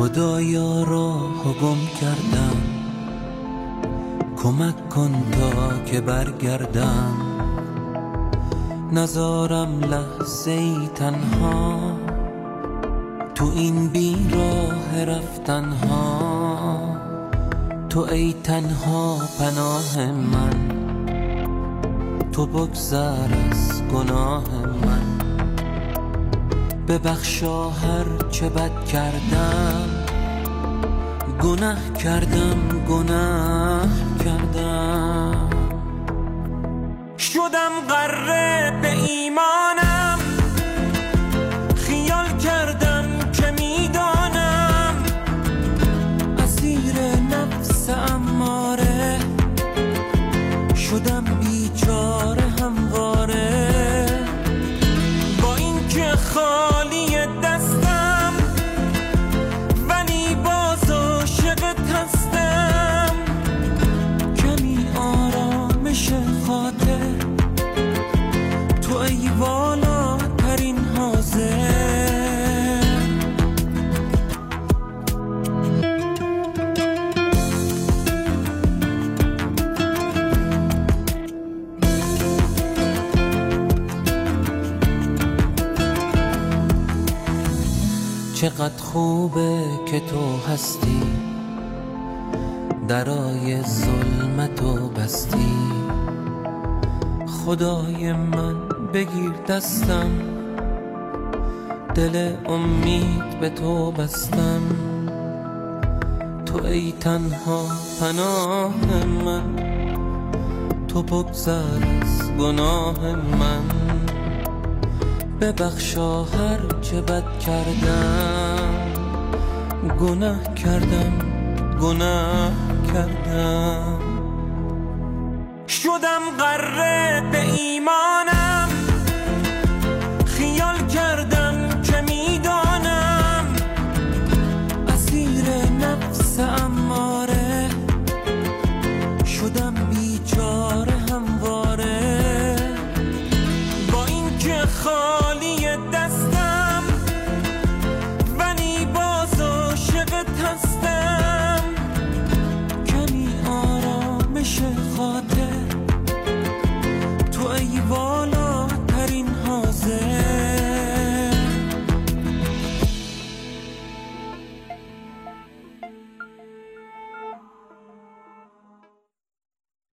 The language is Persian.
خدایا را و گم کردم کمک کن تا که برگردم. نزارم لحظه ای تنها. تو این بی راه رفتن ها تو ای تنها پناه من. تو بگذر از گناه من. ببخشا هر چه بد کردم. گناه کردم گناه کردم. شدم قره به ایمانم. خیال کردم که می‌دانم. اسیر نفس اماره. شدم بیچاره. خالی دستم چقدر خوبه که تو هستی. درای ظلمتو بستی. خدای من بگیر دستم. دل امید به تو بستم. تو ای تنها پناه من. تو بگذر از گناه من. ببخشا هر چه بد کردم. گناه کردم گناه کردم. شدم قره به ایمانم